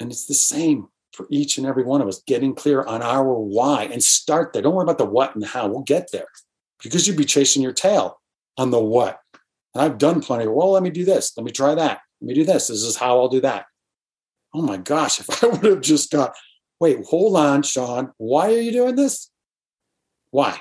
And it's the same for each and every one of us, getting clear on our why and start there. Don't worry about the what and the how. We'll get there because you'd be chasing your tail on the what. And I've done plenty. Of, well, let me do this. Let me try that. Let me do this. This is how I'll do that. Oh my gosh, if I would have just got, wait, hold on, Sean. Why are you doing this? Why?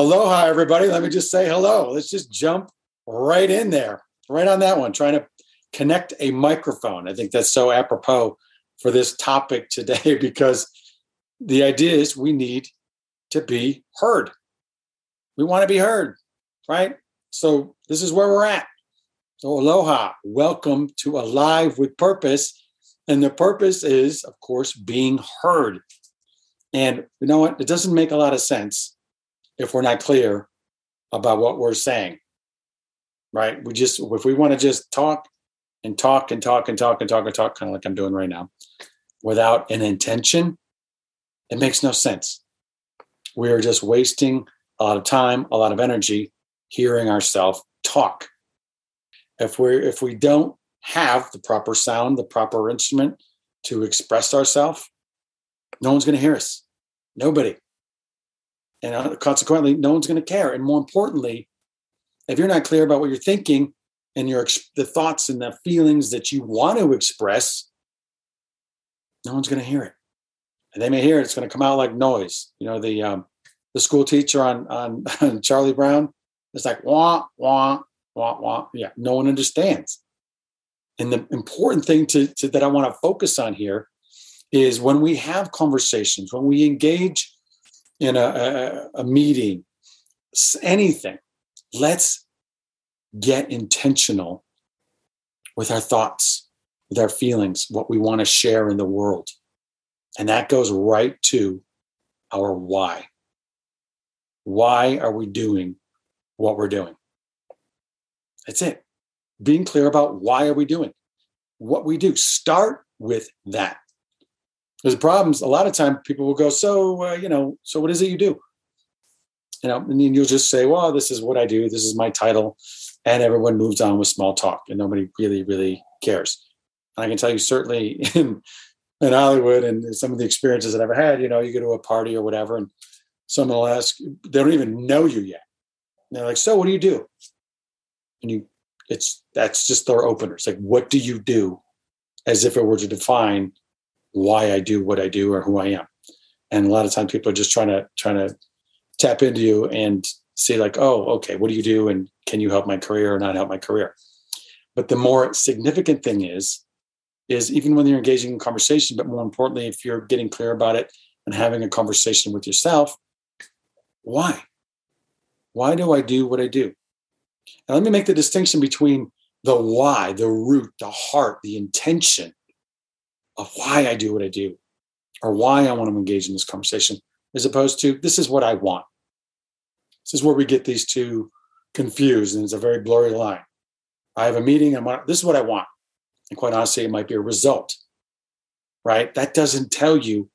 Aloha, everybody. Let me just say hello. Let's just jump right in there, right on that one, trying to connect a microphone. I think that's so apropos for this topic today because the idea is we need to be heard. We want to be heard, right? So this is where we're at. So, aloha, welcome to Alive with Purpose. And the purpose is, of course, being heard. And you know what? It doesn't make a lot of sense if we're not clear about what we're saying. Right? We just, if we want to just talk and talk and talk and talk and talk and talk, kind of like I'm doing right now, without an intention, it makes no sense. We are just wasting a lot of time, a lot of energy hearing ourselves talk. If we if we don't have the proper sound, the proper instrument to express ourselves, no one's going to hear us. Nobody and uh, consequently no one's going to care. And more importantly if you're not clear about what you're thinking and your the thoughts and the feelings that you want to express no one's going to hear it. And they may hear it. It's going to come out like noise. You know the um, the school teacher on, on on charlie brown is like wah wah wah wah. Yeah no one understands. And the important thing to, to that i want to focus on here is when we have conversations when we engage in a, a, a meeting, anything. Let's get intentional with our thoughts, with our feelings, what we want to share in the world. And that goes right to our why. Why are we doing what we're doing? That's it. Being clear about why are we doing what we do. Start with that. There's problems. A lot of time people will go, so uh, you know, so what is it you do? You know, and then you'll just say, well, this is what I do. This is my title, and everyone moves on with small talk, and nobody really, really cares. And I can tell you, certainly in in Hollywood and some of the experiences that I've had, you know, you go to a party or whatever, and someone will ask, they don't even know you yet. And they're like, so what do you do? And you, it's that's just their opener. It's like, what do you do? As if it were to define why I do what I do or who I am. And a lot of times people are just trying to trying to tap into you and say like, oh, okay, what do you do? And can you help my career or not help my career? But the more significant thing is, is even when you're engaging in conversation, but more importantly, if you're getting clear about it and having a conversation with yourself, why? Why do I do what I do? Now let me make the distinction between the why, the root, the heart, the intention, of why I do what I do or why I want to engage in this conversation, as opposed to this is what I want. This is where we get these two confused, and it's a very blurry line. I have a meeting, and this is what I want. And quite honestly, it might be a result, right? That doesn't tell you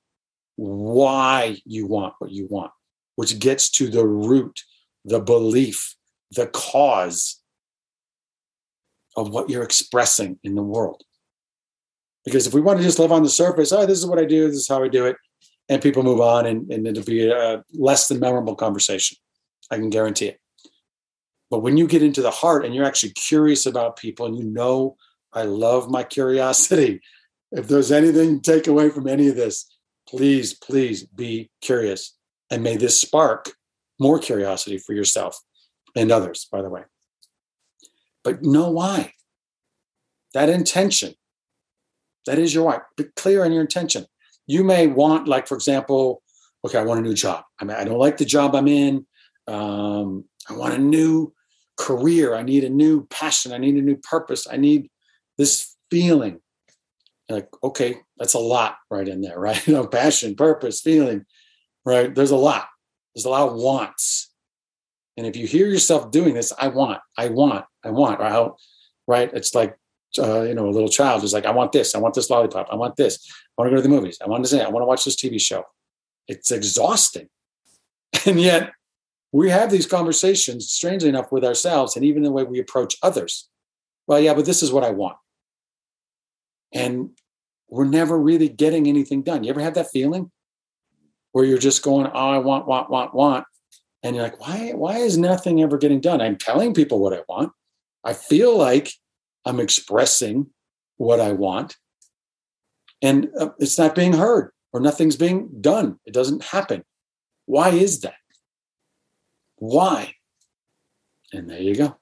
why you want what you want, which gets to the root, the belief, the cause of what you're expressing in the world. Because if we want to just live on the surface, oh, this is what I do, this is how I do it, and people move on, and, and it'll be a less than memorable conversation. I can guarantee it. But when you get into the heart and you're actually curious about people, and you know, I love my curiosity. If there's anything to take away from any of this, please, please be curious. And may this spark more curiosity for yourself and others, by the way. But know why. That intention, that is your why. Be clear on your intention. You may want, like, for example, okay, I want a new job. I mean, I don't like the job I'm in. Um, I want a new career. I need a new passion. I need a new purpose. I need this feeling. like, okay, that's a lot right in there, right? You know, passion, purpose, feeling, right? There's a lot. There's a lot of wants. And if you hear yourself doing this, I want, I want, I want, right? It's like uh, you know, a little child who's like, I want this, I want this lollipop, I want this, I want to go to the movies, I want to say, I want to watch this TV show. It's exhausting. And yet we have these conversations, strangely enough, with ourselves and even the way we approach others. Well, yeah, but this is what I want. And we're never really getting anything done. You ever have that feeling where you're just going, oh, I want, want, want, want. And you're like, why, why is nothing ever getting done? I'm telling people what I want. I feel like I'm expressing what I want. And uh, it's not being heard or nothing's being done. It doesn't happen. Why is that? Why? And there you go.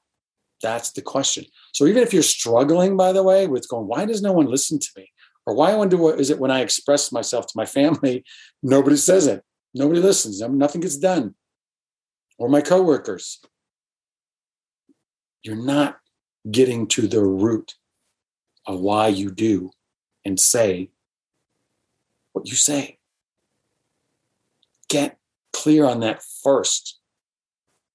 That's the question. So even if you're struggling, by the way, with going, why does no one listen to me? Or why do is it when I express myself to my family, nobody says it, nobody listens, nothing gets done, or my coworkers? You're not getting to the root of why you do and say what you say. Get clear on that first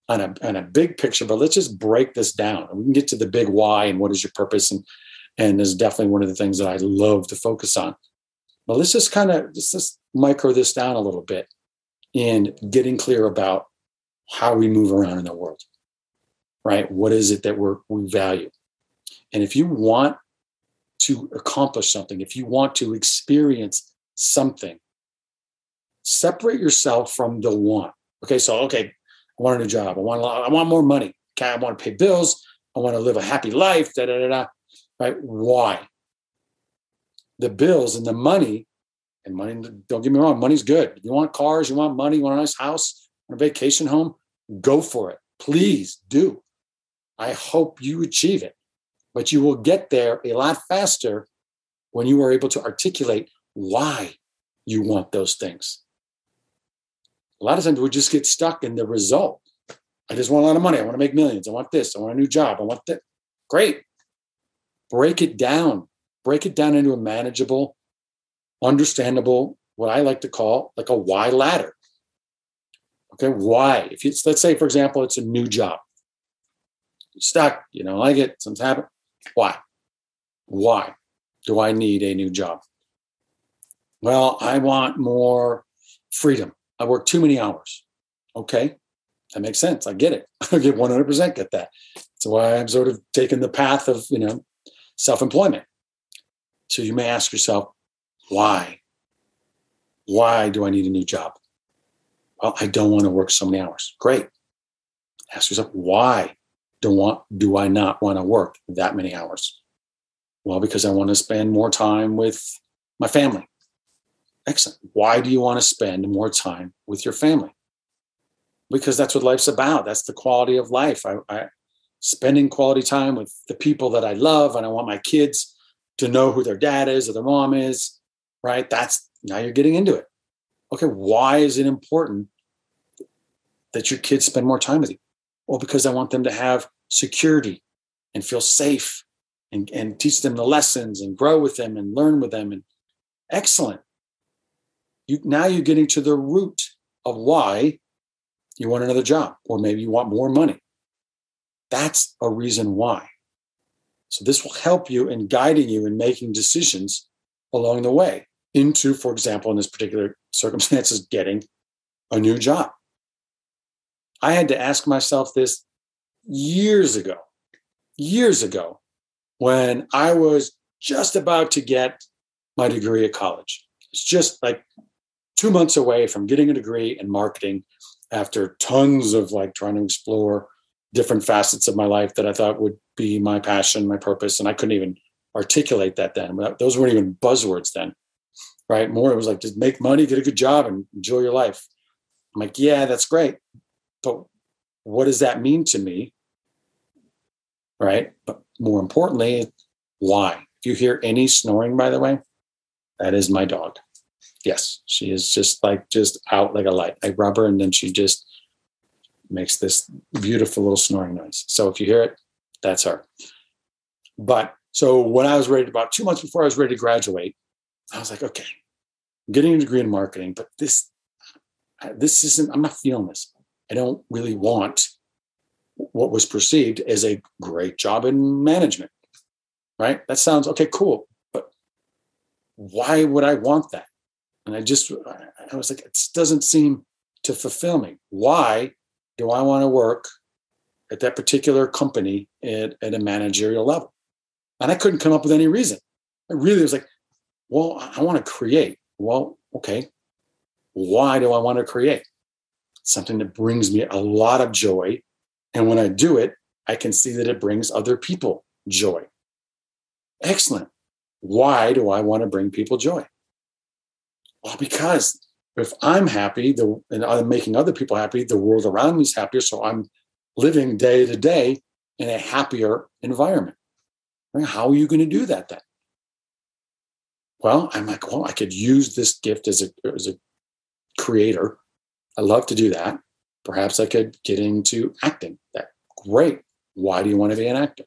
on a, on a big picture, but let's just break this down. We can get to the big why and what is your purpose and and is definitely one of the things that I love to focus on. But let's just kind of just, just micro this down a little bit in getting clear about how we move around in the world. Right? What is it that we're, we value? And if you want to accomplish something, if you want to experience something, separate yourself from the want. Okay, so okay, I want a new job. I want a lot, I want more money. Okay, I want to pay bills. I want to live a happy life. Da da da da right? Why? The bills and the money, and money, don't get me wrong, money's good. You want cars, you want money, you want a nice house, a vacation home, go for it. Please do. I hope you achieve it. But you will get there a lot faster when you are able to articulate why you want those things. A lot of times we just get stuck in the result. I just want a lot of money. I want to make millions. I want this. I want a new job. I want that. Great break it down, break it down into a manageable, understandable, what I like to call like a why ladder. Okay, why? If it's let's say, for example, it's a new job. Stuck, you don't like it, something's happened. Why? Why do I need a new job? Well, I want more freedom. I work too many hours. Okay, that makes sense. I get it. I get 100% get that. That's why I'm sort of taking the path of, you know, self employment. So you may ask yourself, why? Why do I need a new job? Well, I don't want to work so many hours. Great. Ask yourself, why do, want, do I not want to work that many hours? Well, because I want to spend more time with my family. Excellent. Why do you want to spend more time with your family? Because that's what life's about. That's the quality of life. I, I, spending quality time with the people that I love, and I want my kids to know who their dad is or their mom is, right? That's now you're getting into it. Okay, why is it important that your kids spend more time with you? Well, because I want them to have security and feel safe and, and teach them the lessons and grow with them and learn with them. And excellent. You now you're getting to the root of why you want another job, or maybe you want more money that's a reason why. So this will help you in guiding you in making decisions along the way into, for example, in this particular circumstances, getting a new job. I had to ask myself this years ago, years ago, when I was just about to get my degree at college. It's just like two months away from getting a degree in marketing after tons of like trying to explore different facets of my life that I thought would be my passion, my purpose. And I couldn't even articulate that then. Those weren't even buzzwords then, right? More, it was like, just make money, get a good job, and enjoy your life. I'm like, yeah, that's great. But what does that mean to me? Right. But more importantly, why? If you hear any snoring, by the way, that is my dog. Yes, she is just like, just out like a light. I rub her and then she just makes this beautiful little snoring noise. So if you hear it, that's her. But so when I was ready, about two months before I was ready to graduate, I was like, okay, I'm getting a degree in marketing, but this, this isn't, I'm not feeling this. I don't really want what was perceived as a great job in management. Right? That sounds okay, cool. But why would I want that? And I just, I was like, it doesn't seem to fulfill me. Why do I want to work at that particular company at, at a managerial level? And I couldn't come up with any reason. I really was like, well, I want to create. Well, okay. Why do I want to create? Something that brings me a lot of joy. And when I do it, I can see that it brings other people joy. Excellent. Why do I want to bring people joy? Well, because if I'm happy the, and I'm making other people happy, the world around me is happier. So I'm living day to day in a happier environment. How are you going to do that then? Well, I'm like, well, I could use this gift as a, as a creator. I love to do that. Perhaps I could get into acting. That great. Why do you want to be an actor?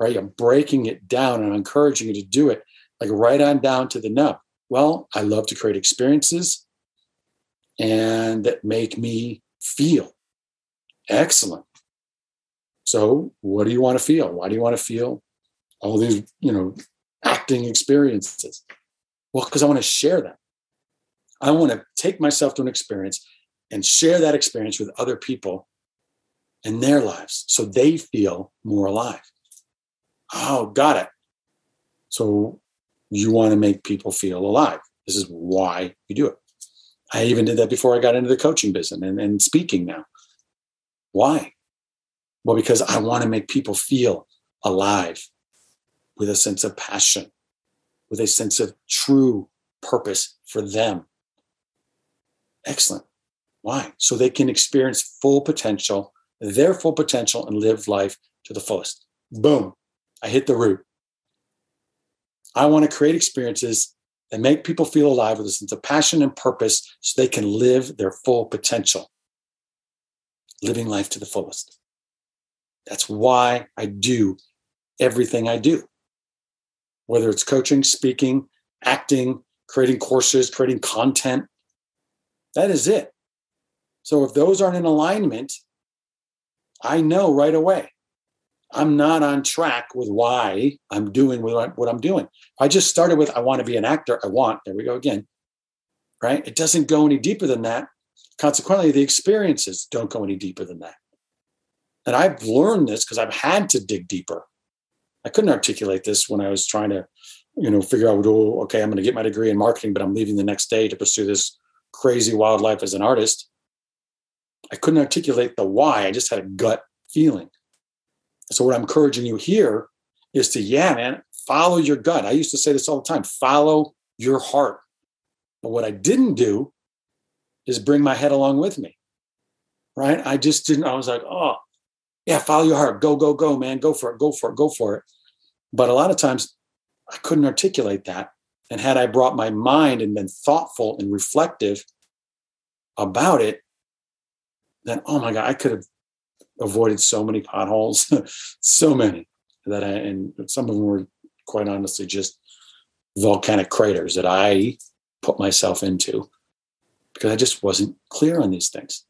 Right? I'm breaking it down and I'm encouraging you to do it like right on down to the nub. Well, I love to create experiences and that make me feel excellent. So, what do you want to feel? Why do you want to feel all these, you know, acting experiences? Well, because I want to share them. I want to take myself to an experience and share that experience with other people in their lives so they feel more alive. Oh, got it. So you want to make people feel alive. This is why you do it. I even did that before I got into the coaching business and, and speaking now. Why? Well, because I want to make people feel alive with a sense of passion, with a sense of true purpose for them. Excellent. Why? So they can experience full potential, their full potential, and live life to the fullest. Boom. I hit the root. I want to create experiences that make people feel alive with a sense of passion and purpose so they can live their full potential, living life to the fullest. That's why I do everything I do, whether it's coaching, speaking, acting, creating courses, creating content. That is it. So if those aren't in alignment, I know right away I'm not on track with why I'm doing what I'm doing. I just started with, I want to be an actor. I want, there we go again. Right? It doesn't go any deeper than that. Consequently, the experiences don't go any deeper than that. And I've learned this because I've had to dig deeper. I couldn't articulate this when I was trying to, you know, figure out, oh, okay, I'm going to get my degree in marketing, but I'm leaving the next day to pursue this crazy wildlife as an artist. I couldn't articulate the why. I just had a gut feeling. So what I'm encouraging you here is to, yeah, man, follow your gut. I used to say this all the time follow your heart. But what I didn't do is bring my head along with me. Right? I just didn't, I was like, oh, yeah, follow your heart. Go, go, go, man. Go for it. Go for it. Go for it. But a lot of times I couldn't articulate that. And had I brought my mind and been thoughtful and reflective about it, then oh my God, I could have avoided so many potholes, so many that I, and some of them were quite honestly just volcanic craters that I put myself into because I just wasn't clear on these things.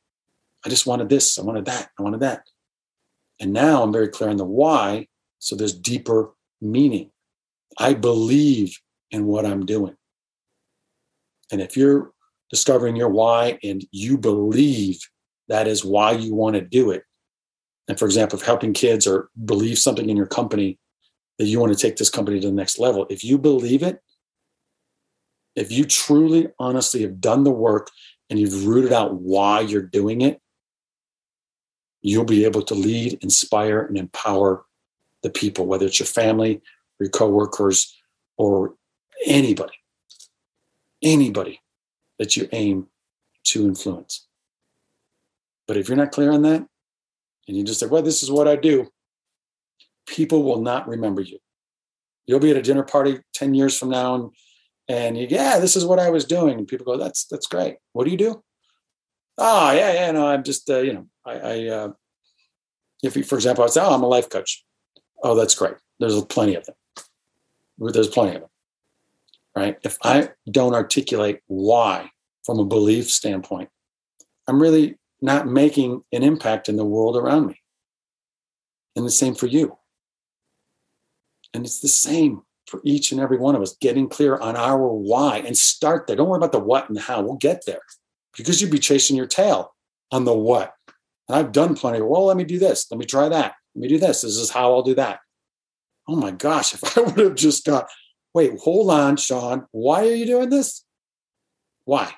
I just wanted this, I wanted that, I wanted that. And now I'm very clear on the why. So there's deeper meaning. I believe in what I'm doing. And if you're discovering your why and you believe that is why you want to do it, and for example, if helping kids or believe something in your company that you want to take this company to the next level, if you believe it, if you truly, honestly have done the work and you've rooted out why you're doing it, you'll be able to lead, inspire, and empower the people, whether it's your family, your coworkers, or anybody, anybody that you aim to influence. But if you're not clear on that, and you just say, well, this is what I do, people will not remember you. You'll be at a dinner party 10 years from now and and you, yeah, this is what I was doing. And people go, that's that's great. What do you do? Oh, yeah, yeah, no, I'm just, uh, you know, I, I uh, if you, for example, I say, oh, I'm a life coach. Oh, that's great. There's plenty of them. There's plenty of them, right? If I don't articulate why from a belief standpoint, I'm really not making an impact in the world around me. And the same for you. And it's the same for each and every one of us, getting clear on our why and start there. Don't worry about the what and how. We'll get there because you'd be chasing your tail on the what. And I've done plenty. Well, let me do this. Let me try that. Let me do this. This is how I'll do that. Oh my gosh, if I would have just got, wait, hold on, Sean, why are you doing this? Why?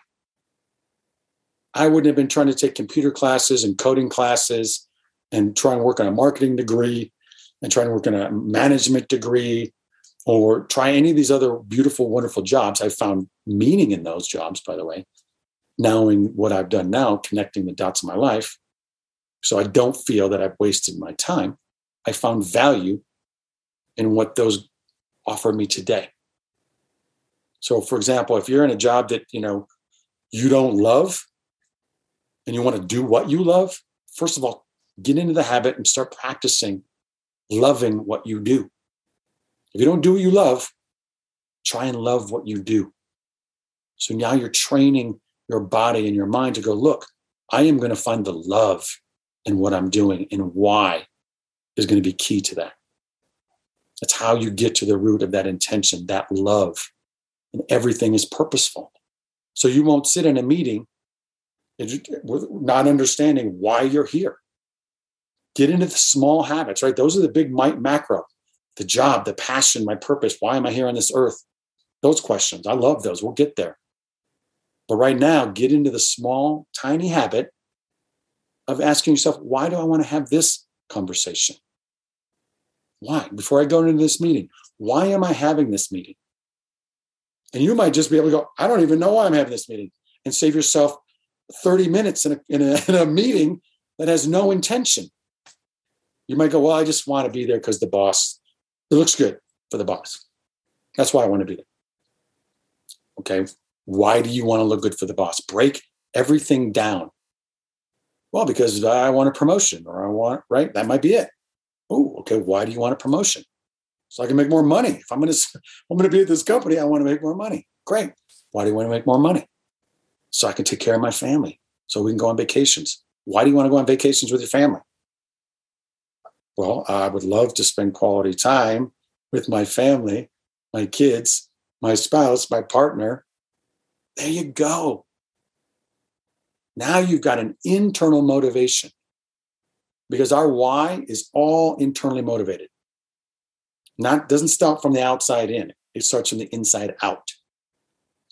I wouldn't have been trying to take computer classes and coding classes and try and work on a marketing degree and try and work on a management degree or try any of these other beautiful, wonderful jobs. I found meaning in those jobs, by the way, knowing what I've done now, connecting the dots of my life. So I don't feel that I've wasted my time. I found value in what those offered me today. So, for example, if you're in a job that you know you don't love, and you want to do what you love, first of all, get into the habit and start practicing loving what you do. If you don't do what you love, try and love what you do. So now you're training your body and your mind to go, look, I am going to find the love in what I'm doing and why is going to be key to that. That's how you get to the root of that intention, that love. And everything is purposeful. So you won't sit in a meeting not understanding why you're here. Get into the small habits, right? Those are the big macro the job, the passion, my purpose. Why am I here on this earth? Those questions. I love those. We'll get there. But right now, get into the small, tiny habit of asking yourself, why do I want to have this conversation? Why? Before I go into this meeting, why am I having this meeting? And you might just be able to go, I don't even know why I'm having this meeting, and save yourself 30 minutes in a, in a, in a meeting that has no intention. You might go, well, I just want to be there because the boss it looks good for the boss. That's why I want to be there. Okay. Why do you want to look good for the boss? Break everything down. Well, because I want a promotion or I want, right? That might be it. Oh, okay. Why do you want a promotion? So I can make more money. If I'm going to, I'm going to be at this company, I want to make more money. Great. Why do you want to make more money? So I can take care of my family. So we can go on vacations. Why do you want to go on vacations with your family? Well, I would love to spend quality time with my family, my kids, my spouse, my partner. There you go. Now you've got an internal motivation because our why is all internally motivated. Not doesn't start from the outside in. It starts from the inside out.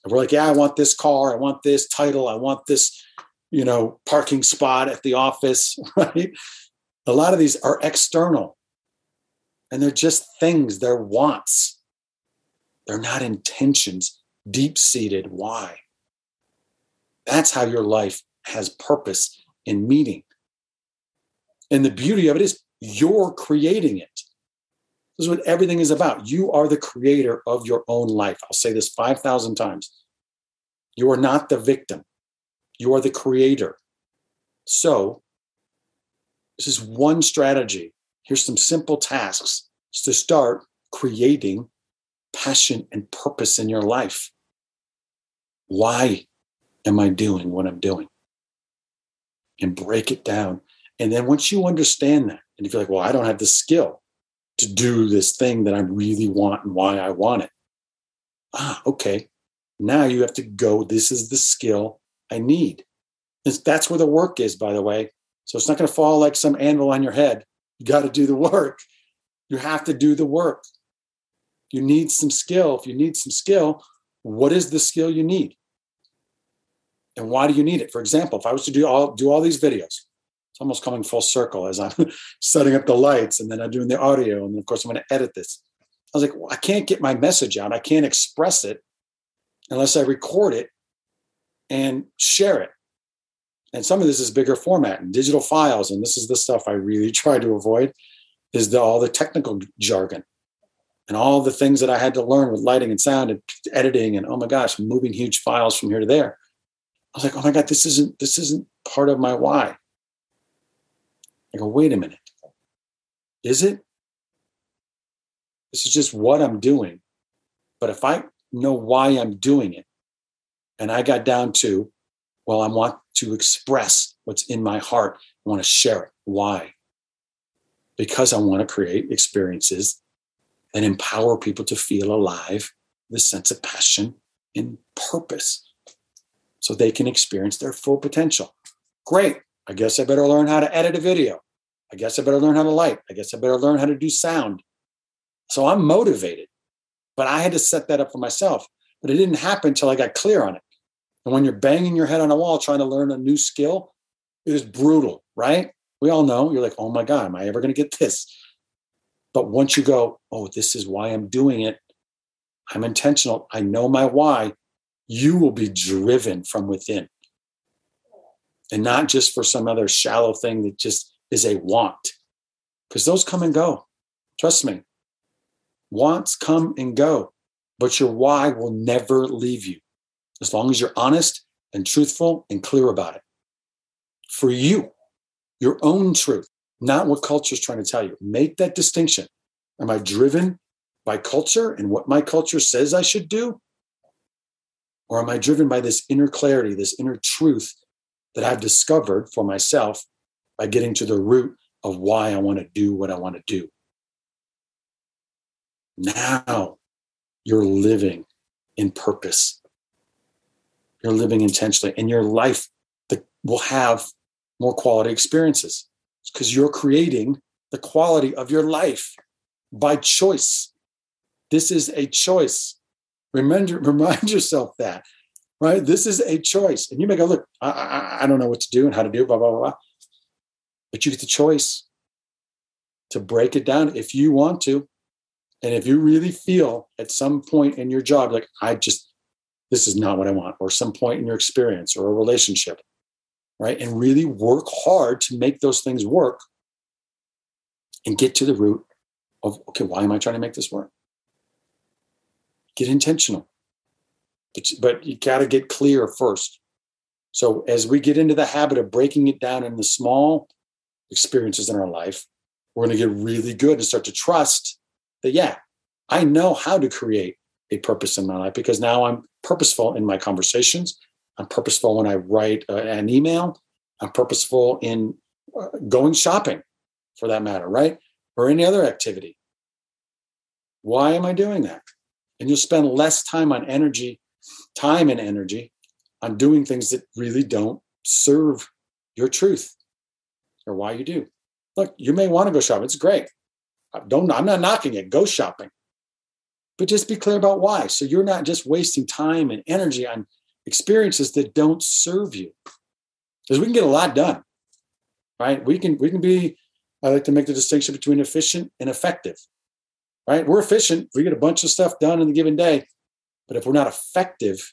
And we're like, yeah, I want this car, I want this title, I want this, you know, parking spot at the office, right? A lot of these are external and they're just things, they're wants. They're not intentions, deep seated why. That's how your life has purpose and meaning. And the beauty of it is you're creating it. This is what everything is about. You are the creator of your own life. I'll say this 5,000 times. You are not the victim, you are the creator. So this is one strategy. Here's some simple tasks to start creating passion and purpose in your life. Why am I doing what I'm doing? And break it down. And then once you understand that, and you're like, well, I don't have the skill to do this thing that I really want and why I want it. Ah, okay. Now you have to go, this is the skill I need. That's where the work is, by the way. So it's not going to fall like some anvil on your head. You got to do the work. You have to do the work. You need some skill. If you need some skill, what is the skill you need? And why do you need it? For example, if I was to do all do all these videos, it's almost coming full circle as I'm setting up the lights and then I'm doing the audio. And of course, I'm going to edit this. I was like, well, I can't get my message out. I can't express it unless I record it and share it and some of this is bigger format and digital files and this is the stuff i really try to avoid is the, all the technical jargon and all the things that i had to learn with lighting and sound and editing and oh my gosh moving huge files from here to there i was like oh my god this isn't this isn't part of my why i go wait a minute is it this is just what i'm doing but if i know why i'm doing it and i got down to well i want to express what's in my heart. I want to share it. Why? Because I want to create experiences that empower people to feel alive, the sense of passion and purpose, so they can experience their full potential. Great. I guess I better learn how to edit a video. I guess I better learn how to light. I guess I better learn how to do sound. So I'm motivated, but I had to set that up for myself. But it didn't happen until I got clear on it. And when you're banging your head on a wall trying to learn a new skill, it is brutal, right? We all know you're like, oh my God, am I ever going to get this? But once you go, oh, this is why I'm doing it, I'm intentional, I know my why, you will be driven from within. And not just for some other shallow thing that just is a want, because those come and go. Trust me. Wants come and go, but your why will never leave you as long as you're honest and truthful and clear about it. For you, your own truth, not what culture is trying to tell you. Make that distinction. Am I driven by culture and what my culture says I should do? Or am I driven by this inner clarity, this inner truth that I've discovered for myself by getting to the root of why I want to do what I want to do? Now you're living in purpose. You're living intentionally, and your life will have more quality experiences because you're creating the quality of your life by choice. This is a choice. Remember, remind yourself that, right? This is a choice. And you may go, look, I, I, I don't know what to do and how to do, blah, blah, blah, blah. But you get the choice to break it down if you want to. And if you really feel at some point in your job, like, I just, this is not what I want, or some point in your experience or a relationship, right? And really work hard to make those things work and get to the root of, okay, why am I trying to make this work? Get intentional. But, but you got to get clear first. So as we get into the habit of breaking it down in the small experiences in our life, we're going to get really good and start to trust that, yeah, I know how to create a purpose in my life because now I'm purposeful in my conversations. I'm purposeful when I write uh, an email. I'm purposeful in uh, going shopping for that matter, right? Or any other activity. Why am I doing that? And you'll spend less time on energy, time and energy on doing things that really don't serve your truth or why you do. Look, you may want to go shopping. It's great. Uh, don't I'm not knocking it. Go shopping. But just be clear about why. So you're not just wasting time and energy on experiences that don't serve you. Because we can get a lot done. Right? We can we can be I like to make the distinction between efficient and effective. Right? We're efficient. We get a bunch of stuff done in a given day. But if we're not effective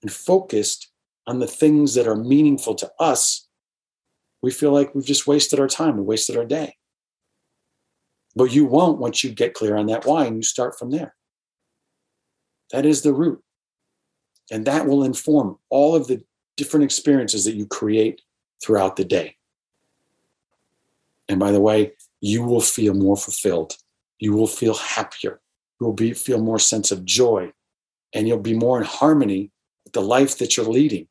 and focused on the things that are meaningful to us, we feel like we've just wasted our time, we wasted our day. But you won't once you get clear on that why and you start from there. That is the root. And that will inform all of the different experiences that you create throughout the day. And by the way, you will feel more fulfilled. You will feel happier. You will be, feel more sense of joy. And you'll be more in harmony with the life that you're leading.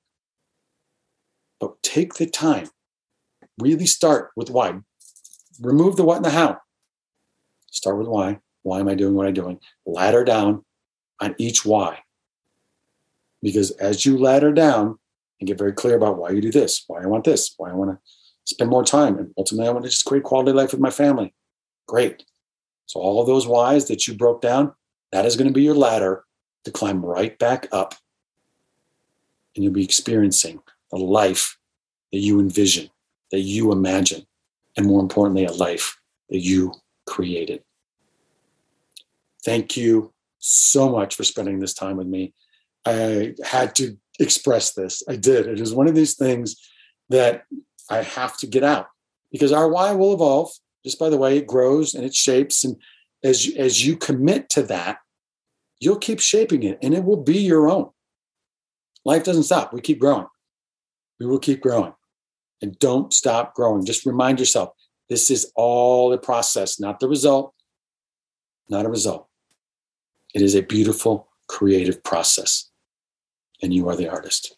But take the time. Really start with why. Remove the what and the how. Start with why. Why am I doing what I'm doing? Ladder down on each why. Because as you ladder down and get very clear about why you do this, why I want this, why I want to spend more time, and ultimately I want to just create quality life with my family. Great. So all of those whys that you broke down, that is going to be your ladder to climb right back up. And you'll be experiencing the life that you envision, that you imagine, and more importantly, a life that you created. Thank you so much for spending this time with me. I had to express this. I did. It is one of these things that I have to get out because our why will evolve. Just by the way, it grows and it shapes. And as, as you commit to that, you'll keep shaping it and it will be your own. Life doesn't stop. We keep growing. We will keep growing. And don't stop growing. Just remind yourself this is all a process, not the result, not a result. It is a beautiful, creative process and you are the artist.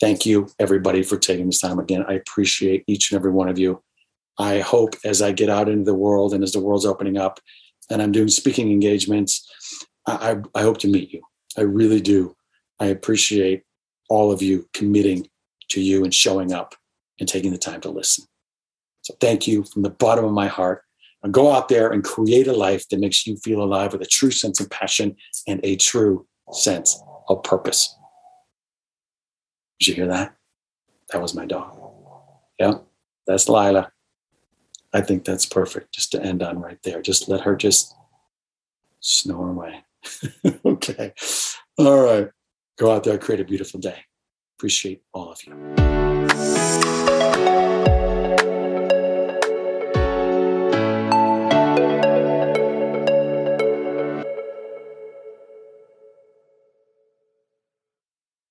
Thank you, everybody, for taking this time again. I appreciate each and every one of you. I hope as I get out into the world and as the world's opening up and I'm doing speaking engagements, I, I hope to meet you. I really do. I appreciate all of you committing to you and showing up and taking the time to listen. So thank you from the bottom of my heart. And go out there and create a life that makes you feel alive with a true sense of passion and a true sense of purpose. Did you hear that? That was my dog. Yeah, that's Lila. I think that's perfect just to end on right there. Just let her just snore away. okay. All right. Go out there, create a beautiful day. Appreciate all of you.